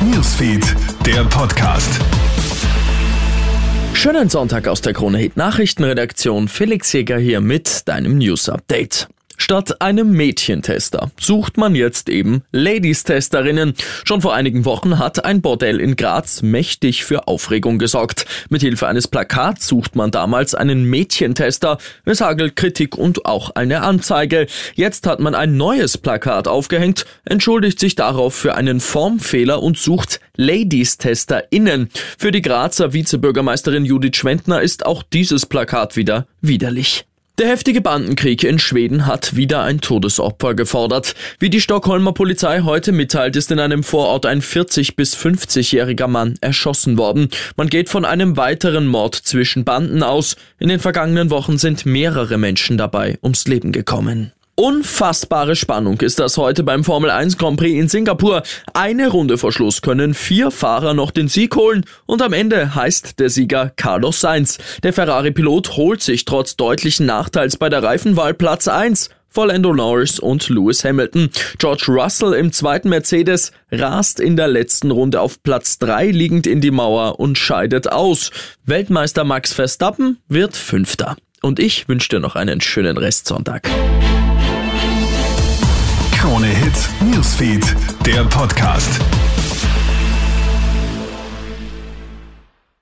Newsfeed, der Podcast. Schönen Sonntag aus der Krone Hit Nachrichtenredaktion. Felix Jäger hier mit deinem News Update. Statt einem Mädchentester sucht man jetzt eben Ladies-Testerinnen. Schon vor einigen Wochen hat ein Bordell in Graz mächtig für Aufregung gesorgt. Mithilfe eines Plakats sucht man damals einen Mädchentester. Es hagelt Kritik und auch eine Anzeige. Jetzt hat man ein neues Plakat aufgehängt, entschuldigt sich darauf für einen Formfehler und sucht Ladies-TesterInnen. Für die Grazer Vizebürgermeisterin Judith Schwendner ist auch dieses Plakat wieder widerlich. Der heftige Bandenkrieg in Schweden hat wieder ein Todesopfer gefordert. Wie die Stockholmer Polizei heute mitteilt, ist in einem Vorort ein 40 bis 50-jähriger Mann erschossen worden. Man geht von einem weiteren Mord zwischen Banden aus. In den vergangenen Wochen sind mehrere Menschen dabei ums Leben gekommen. Unfassbare Spannung ist das heute beim Formel 1 Grand Prix in Singapur. Eine Runde vor Schluss können vier Fahrer noch den Sieg holen und am Ende heißt der Sieger Carlos Sainz. Der Ferrari-Pilot holt sich trotz deutlichen Nachteils bei der Reifenwahl Platz 1 vor Lando Norris und Lewis Hamilton. George Russell im zweiten Mercedes rast in der letzten Runde auf Platz 3 liegend in die Mauer und scheidet aus. Weltmeister Max Verstappen wird Fünfter. Und ich wünsche dir noch einen schönen Restsonntag. Hits, Newsfeed, der Podcast.